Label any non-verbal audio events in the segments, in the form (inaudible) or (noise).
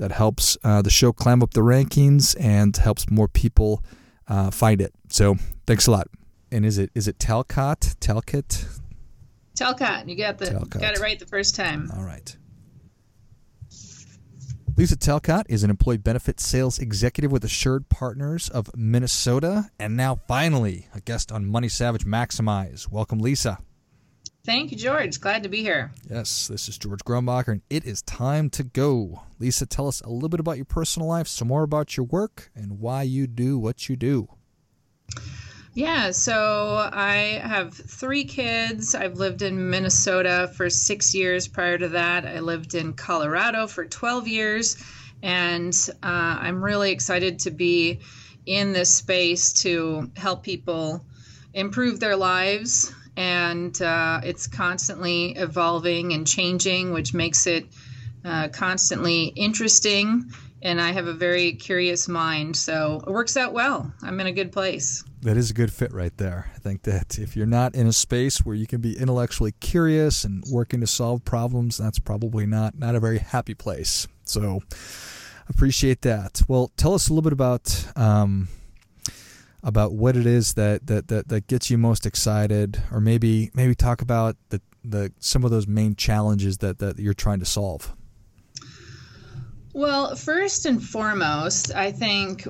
That helps uh, the show climb up the rankings and helps more people uh, find it. So thanks a lot. And is it is it Talcott? Talcott? Talcott, you got the Talcott. got it right the first time. All right. Lisa Talcott is an employee benefit sales executive with Assured Partners of Minnesota, and now finally a guest on Money Savage Maximize. Welcome, Lisa. Thank you, George. Glad to be here. Yes, this is George Grumbacher, and it is time to go. Lisa, tell us a little bit about your personal life, some more about your work, and why you do what you do. Yeah, so I have three kids. I've lived in Minnesota for six years. Prior to that, I lived in Colorado for 12 years. And uh, I'm really excited to be in this space to help people improve their lives. And uh, it's constantly evolving and changing, which makes it uh, constantly interesting. And I have a very curious mind. So it works out well. I'm in a good place. That is a good fit right there. I think that if you're not in a space where you can be intellectually curious and working to solve problems, that's probably not not a very happy place. So appreciate that. Well, tell us a little bit about um, about what it is that, that, that, that gets you most excited, or maybe maybe talk about the, the some of those main challenges that, that you're trying to solve. Well, first and foremost, I think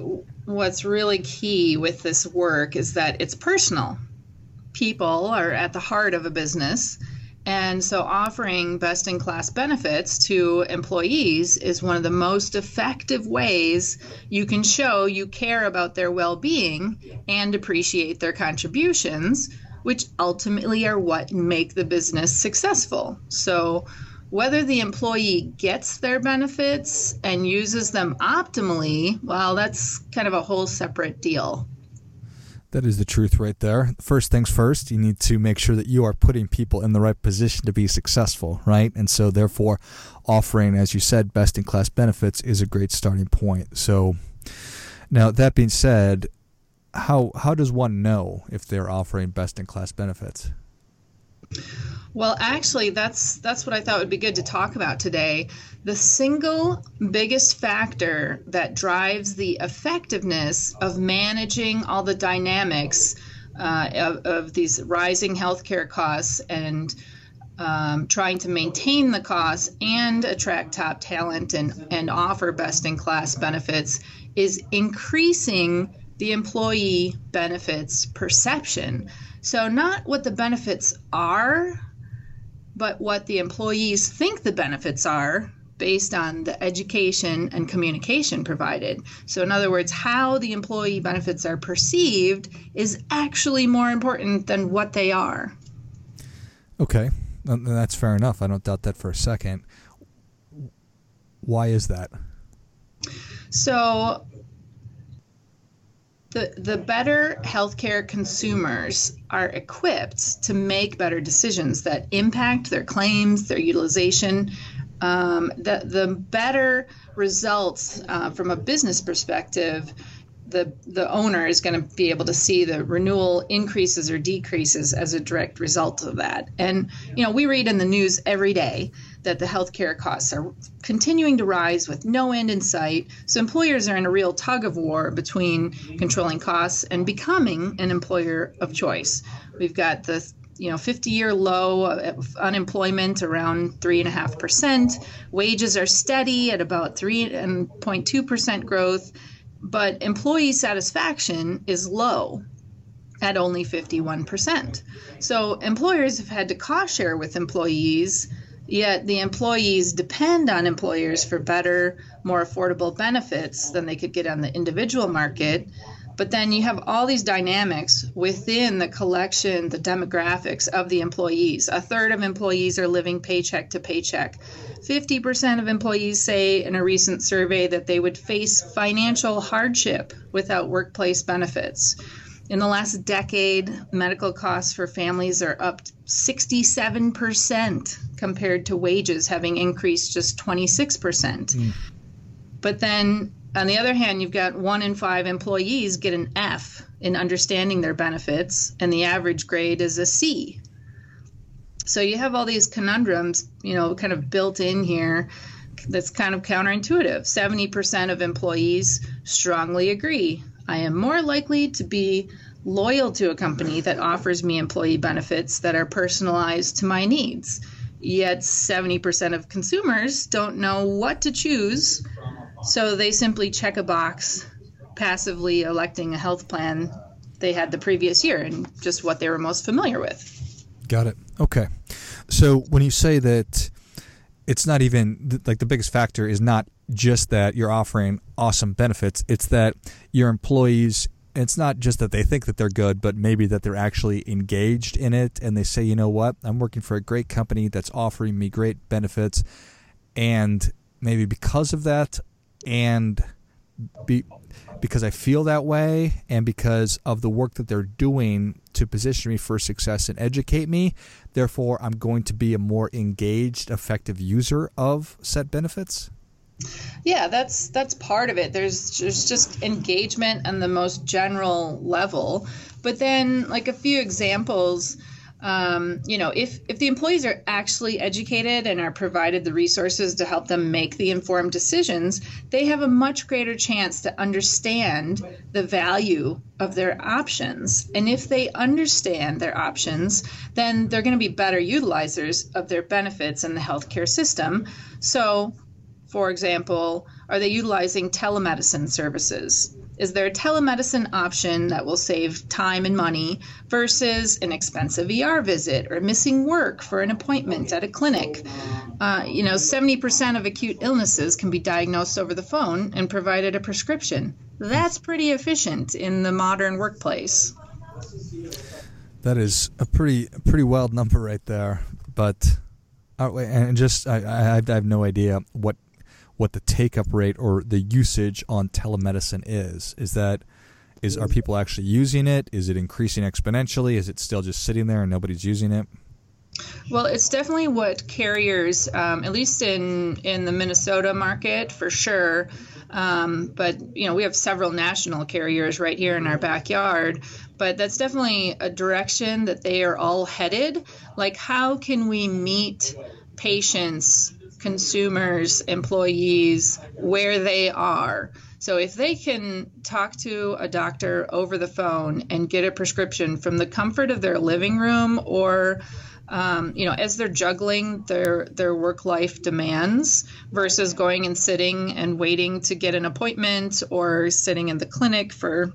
what's really key with this work is that it's personal. People are at the heart of a business. And so offering best in class benefits to employees is one of the most effective ways you can show you care about their well being and appreciate their contributions, which ultimately are what make the business successful. So whether the employee gets their benefits and uses them optimally, well, that's kind of a whole separate deal. That is the truth right there. First things first, you need to make sure that you are putting people in the right position to be successful, right? And so, therefore, offering, as you said, best in class benefits is a great starting point. So, now that being said, how how does one know if they're offering best in class benefits? Well, actually, that's that's what I thought would be good to talk about today. The single biggest factor that drives the effectiveness of managing all the dynamics uh, of, of, these rising healthcare costs and um, trying to maintain the costs and attract top talent and, and offer best in class benefits is increasing the employee benefits perception. So, not what the benefits are, but what the employees think the benefits are based on the education and communication provided. So, in other words, how the employee benefits are perceived is actually more important than what they are. Okay, that's fair enough. I don't doubt that for a second. Why is that? So, the, the better healthcare consumers are equipped to make better decisions that impact their claims, their utilization. Um, the, the better results uh, from a business perspective, the, the owner is going to be able to see the renewal increases or decreases as a direct result of that. And, you know, we read in the news every day that the healthcare costs are continuing to rise with no end in sight. So employers are in a real tug of war between controlling costs and becoming an employer of choice. We've got the you know 50 year low of unemployment around 3.5%. Wages are steady at about 3.2% growth, but employee satisfaction is low at only 51%. So employers have had to cost share with employees Yet the employees depend on employers for better, more affordable benefits than they could get on the individual market. But then you have all these dynamics within the collection, the demographics of the employees. A third of employees are living paycheck to paycheck. 50% of employees say in a recent survey that they would face financial hardship without workplace benefits. In the last decade, medical costs for families are up 67% compared to wages having increased just 26%. Mm. But then on the other hand, you've got one in five employees get an F in understanding their benefits, and the average grade is a C. So you have all these conundrums, you know, kind of built in here that's kind of counterintuitive. 70% of employees strongly agree I am more likely to be loyal to a company that offers me employee benefits that are personalized to my needs. Yet 70% of consumers don't know what to choose, so they simply check a box, passively electing a health plan they had the previous year and just what they were most familiar with. Got it. Okay. So when you say that it's not even like the biggest factor is not just that you're offering awesome benefits, it's that your employees it's not just that they think that they're good, but maybe that they're actually engaged in it and they say, you know what, I'm working for a great company that's offering me great benefits. And maybe because of that, and be, because I feel that way, and because of the work that they're doing to position me for success and educate me, therefore, I'm going to be a more engaged, effective user of set benefits. Yeah, that's that's part of it. There's there's just engagement on the most general level, but then like a few examples. Um, you know, if if the employees are actually educated and are provided the resources to help them make the informed decisions, they have a much greater chance to understand the value of their options. And if they understand their options, then they're going to be better utilizers of their benefits in the healthcare system. So for example, are they utilizing telemedicine services? Is there a telemedicine option that will save time and money versus an expensive ER visit or missing work for an appointment at a clinic? Uh, you know, 70% of acute illnesses can be diagnosed over the phone and provided a prescription. That's pretty efficient in the modern workplace. That is a pretty pretty wild number right there. But uh, and just I, I, I have no idea what what the take up rate or the usage on telemedicine is. Is that is are people actually using it? Is it increasing exponentially? Is it still just sitting there and nobody's using it? Well, it's definitely what carriers, um, at least in in the Minnesota market, for sure. Um, but you know, we have several national carriers right here in our backyard. But that's definitely a direction that they are all headed. Like, how can we meet patients consumers, employees, where they are. So if they can talk to a doctor over the phone and get a prescription from the comfort of their living room or um, you know, as they're juggling their their work life demands versus going and sitting and waiting to get an appointment or sitting in the clinic for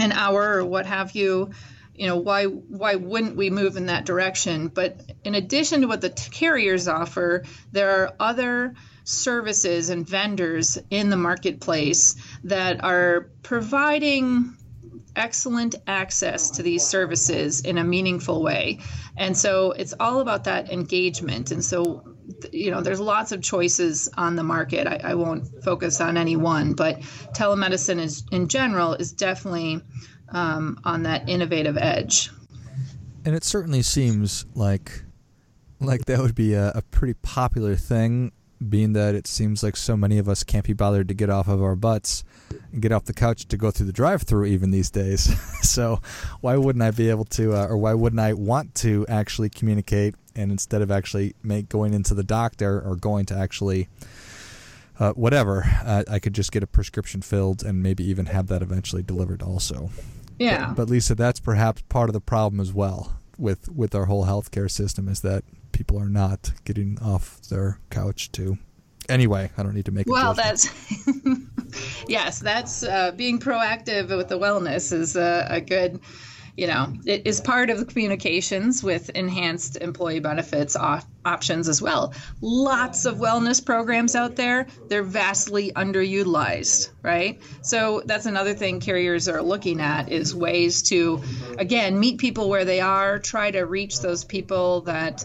an hour or what have you, you know why why wouldn't we move in that direction? But in addition to what the carriers offer there are other services and vendors in the marketplace that are providing excellent access to these services in a meaningful way. And so it's all about that engagement. And so you know there's lots of choices on the market. I, I won't focus on any one but telemedicine is in general is definitely um, on that innovative edge. And it certainly seems like like that would be a, a pretty popular thing, being that it seems like so many of us can't be bothered to get off of our butts and get off the couch to go through the drive-through even these days. (laughs) so why wouldn't I be able to, uh, or why wouldn't I want to actually communicate? And instead of actually make going into the doctor or going to actually uh, whatever, uh, I could just get a prescription filled and maybe even have that eventually delivered also. Yeah. But, but Lisa, that's perhaps part of the problem as well with with our whole healthcare system is that people are not getting off their couch to. Anyway, I don't need to make. Well, that's (laughs) yes, that's uh, being proactive with the wellness is a, a good you know, it is part of the communications with enhanced employee benefits op- options as well. Lots of wellness programs out there, they're vastly underutilized, right? So that's another thing carriers are looking at is ways to, again, meet people where they are, try to reach those people that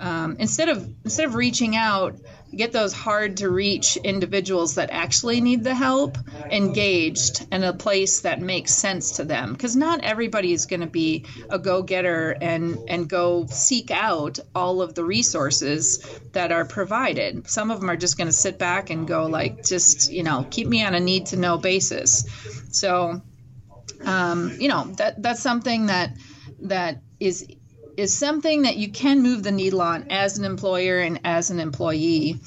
um, instead of instead of reaching out get those hard to reach individuals that actually need the help engaged in a place that makes sense to them. Because not everybody is going to be a go-getter and and go seek out all of the resources that are provided. Some of them are just going to sit back and go like just you know keep me on a need to know basis. So um, you know that that's something that that is is something that you can move the needle on as an employer and as an employee.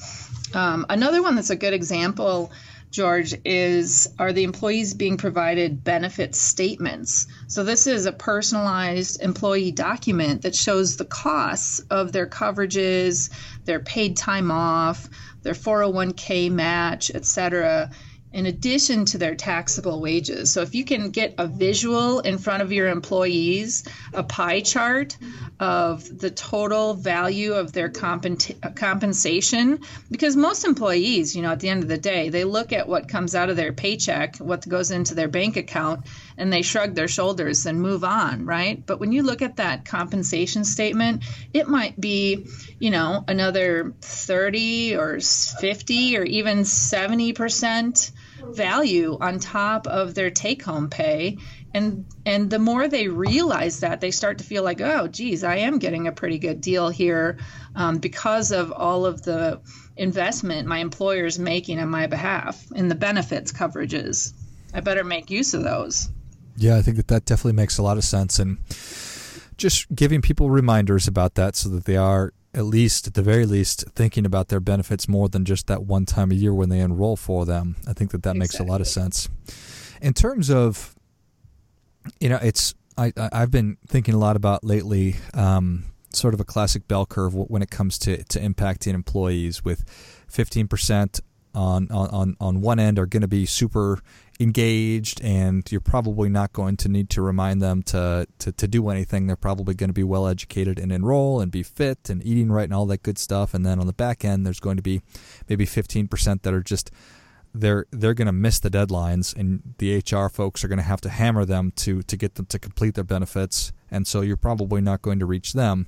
Um, another one that's a good example, George, is are the employees being provided benefit statements? So this is a personalized employee document that shows the costs of their coverages, their paid time off, their 401k match, et cetera in addition to their taxable wages. So if you can get a visual in front of your employees, a pie chart of the total value of their compensation, because most employees, you know, at the end of the day, they look at what comes out of their paycheck, what goes into their bank account, and they shrug their shoulders and move on, right? But when you look at that compensation statement, it might be, you know, another 30 or 50 or even 70 percent value on top of their take home pay. And and the more they realize that they start to feel like oh geez i am getting a pretty good deal here um, because of all of the investment my employer is making on my behalf in the benefits coverages. I better make use of those. Yeah i think that that definitely makes a lot of sense. And just giving people reminders about that so that they are at least at the very least thinking about their benefits more than just that one time a year when they enroll for them i think that that exactly. makes a lot of sense in terms of you know it's I, i've been thinking a lot about lately um, sort of a classic bell curve when it comes to, to impacting employees with 15% on, on, on one end are going to be super engaged and you're probably not going to need to remind them to, to, to do anything. They're probably going to be well educated and enroll and be fit and eating right and all that good stuff. And then on the back end, there's going to be maybe 15% that are just they're they're going to miss the deadlines and the HR folks are going to have to hammer them to to get them to complete their benefits and so you're probably not going to reach them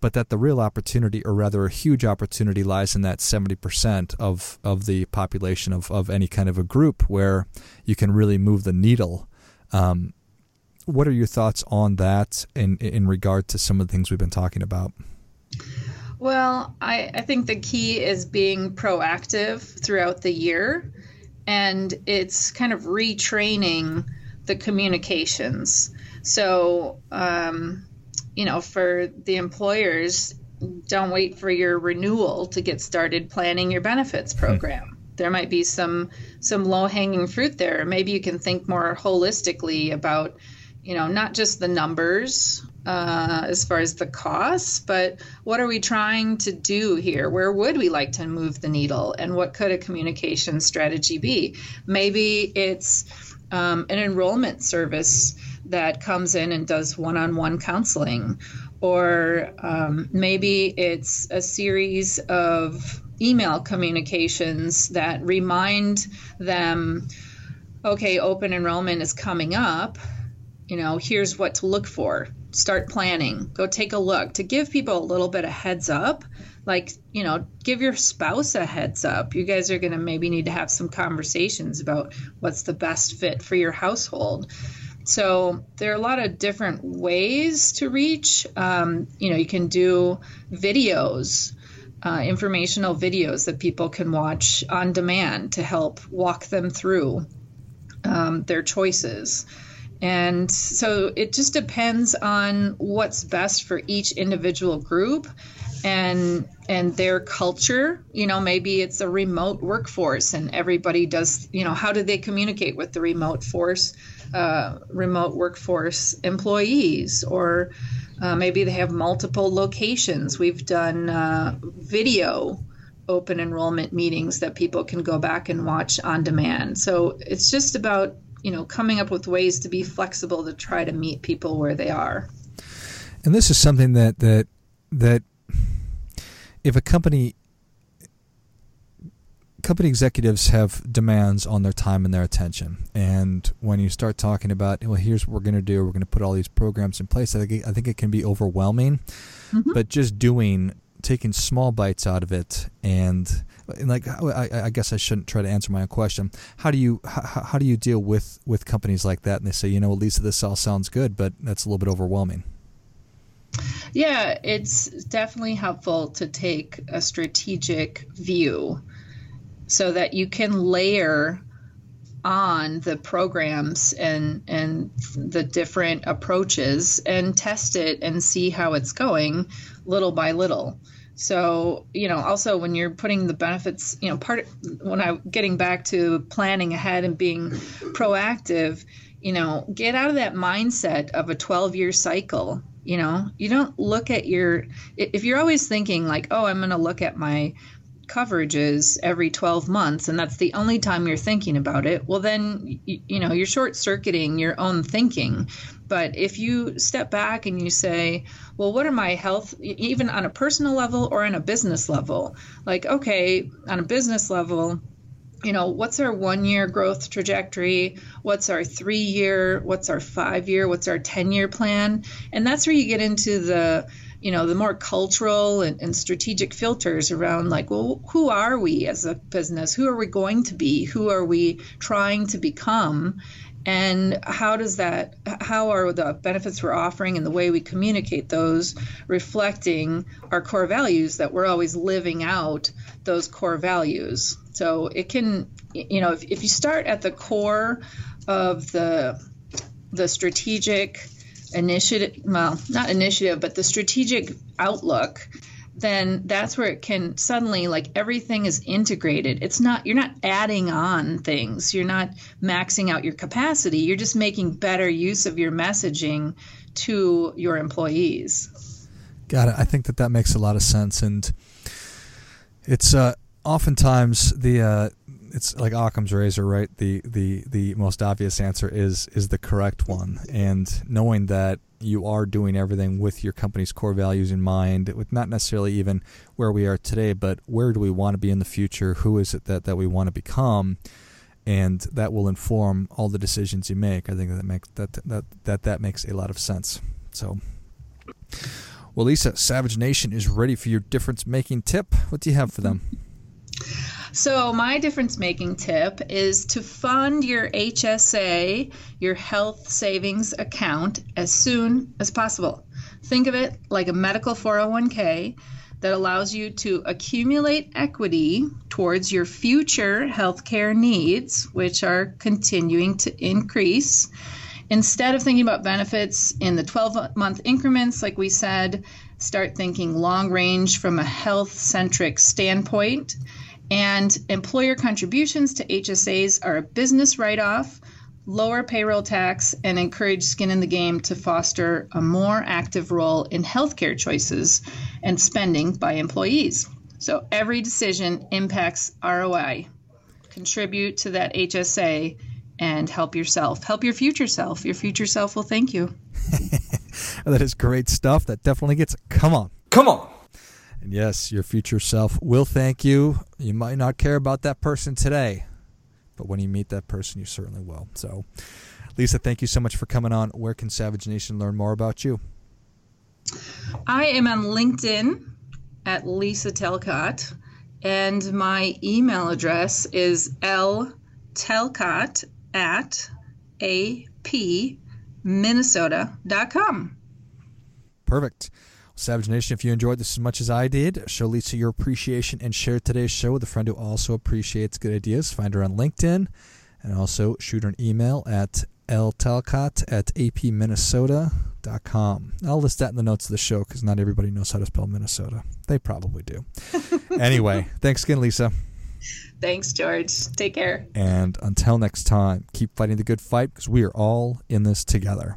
but that the real opportunity, or rather a huge opportunity, lies in that 70% of, of the population of, of any kind of a group where you can really move the needle. Um, what are your thoughts on that in, in regard to some of the things we've been talking about? Well, I, I think the key is being proactive throughout the year, and it's kind of retraining the communications. So, um, you know, for the employers, don't wait for your renewal to get started planning your benefits hmm. program. Mm-hmm. There might be some some low hanging fruit there. Maybe you can think more holistically about, you know, not just the numbers uh, as far as the costs, but what are we trying to do here? Where would we like to move the needle, and what could a communication strategy be? Maybe it's um, an enrollment service that comes in and does one on one counseling. Or um, maybe it's a series of email communications that remind them okay, open enrollment is coming up. You know, here's what to look for. Start planning. Go take a look to give people a little bit of heads up. Like, you know, give your spouse a heads up. You guys are going to maybe need to have some conversations about what's the best fit for your household. So there are a lot of different ways to reach. Um, you know, you can do videos, uh, informational videos that people can watch on demand to help walk them through um, their choices. And so it just depends on what's best for each individual group and and their culture you know maybe it's a remote workforce and everybody does you know how do they communicate with the remote force uh, remote workforce employees, or uh, maybe they have multiple locations. We've done uh, video open enrollment meetings that people can go back and watch on demand. So it's just about you know, coming up with ways to be flexible to try to meet people where they are. And this is something that that that if a company company executives have demands on their time and their attention. And when you start talking about, well, here's what we're going to do, we're going to put all these programs in place, I think, I think it can be overwhelming. Mm-hmm. But just doing, taking small bites out of it and, and like I, I, guess I shouldn't try to answer my own question. How do you how, how do you deal with with companies like that? And they say, you know, least this all sounds good, but that's a little bit overwhelming. Yeah, it's definitely helpful to take a strategic view so that you can layer on the programs and and the different approaches and test it and see how it's going little by little so you know also when you're putting the benefits you know part when I'm getting back to planning ahead and being proactive you know get out of that mindset of a 12 year cycle you know? You don't look at your if you're always thinking like oh i'm going to look at my coverages every 12 months and that's the only time you're thinking about it well then you, you, know you're short circuiting your own thinking but if you step back and you say well what are my health even on a personal level or on a business level? Like okay on a business level you know what's our one year growth trajectory? What's our three year what's our five year what's our 10 year plan? And that's where you get into the you know the more cultural and, and, strategic filters around like well who are we as a business? Who are we going to be? Who are we trying to become and how does that how are the benefits we're offering and the way we communicate those reflecting our core values that we're always living out those core values? So it can you know if, if you start at the core of the the strategic initiative, well, not initiative, but the strategic outlook, then that's where it can suddenly like everything is integrated. It's not you're not adding on things. You're not maxing out your capacity. You're just making better use of your messaging to your employees. Got it. I think that that makes a lot of sense and it's uh oftentimes the uh it's like Occam's razor, right? The the the most obvious answer is is the correct one, and knowing that you are doing everything with your company's core values in mind, with not necessarily even where we are today, but where do we want to be in the future? Who is it that that we want to become? And that will inform all the decisions you make. I think that makes that that that that makes a lot of sense. So. Well, Lisa, Savage Nation is ready for your difference making tip. What do you have for them? (laughs) So, my difference making tip is to fund your HSA, your health savings account, as soon as possible. Think of it like a medical 401k that allows you to accumulate equity towards your future healthcare needs, which are continuing to increase. Instead of thinking about benefits in the 12 month increments, like we said, start thinking long range from a health centric standpoint and employer contributions to HSAs are a business write off, lower payroll tax, and encourage skin in the game to foster a more active role in healthcare choices and spending by employees. So every decision impacts ROI. Contribute to that HSA and help yourself. Help your future self. Your future self will thank you. (laughs) that is great stuff. That definitely gets. Come on. Come on. And yes, your future self will thank you. You might not care about that person today, but when you meet that person, you certainly will. So, Lisa, thank you so much for coming on. Where can Savage Nation learn more about you? I am on LinkedIn at Lisa Talcott, and my email address is ltalcott at apminnesota.com. Perfect. Savage Nation, if you enjoyed this as much as I did, show Lisa your appreciation and share today's show with a friend who also appreciates good ideas. Find her on LinkedIn and also shoot her an email at ltalcott at apminnesota.com. I'll list that in the notes of the show because not everybody knows how to spell Minnesota. They probably do. (laughs) anyway, thanks again, Lisa. Thanks, George. Take care. And until next time, keep fighting the good fight because we are all in this together.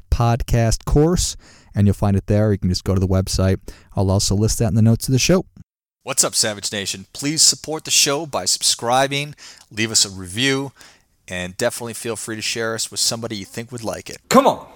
podcast course, and you'll find it there. You can just go to the website. I'll also list that in the notes of the show. What's up, Savage Nation? Please support the show by subscribing, leave us a review, and definitely feel free to share us with somebody you think would like it. Come on.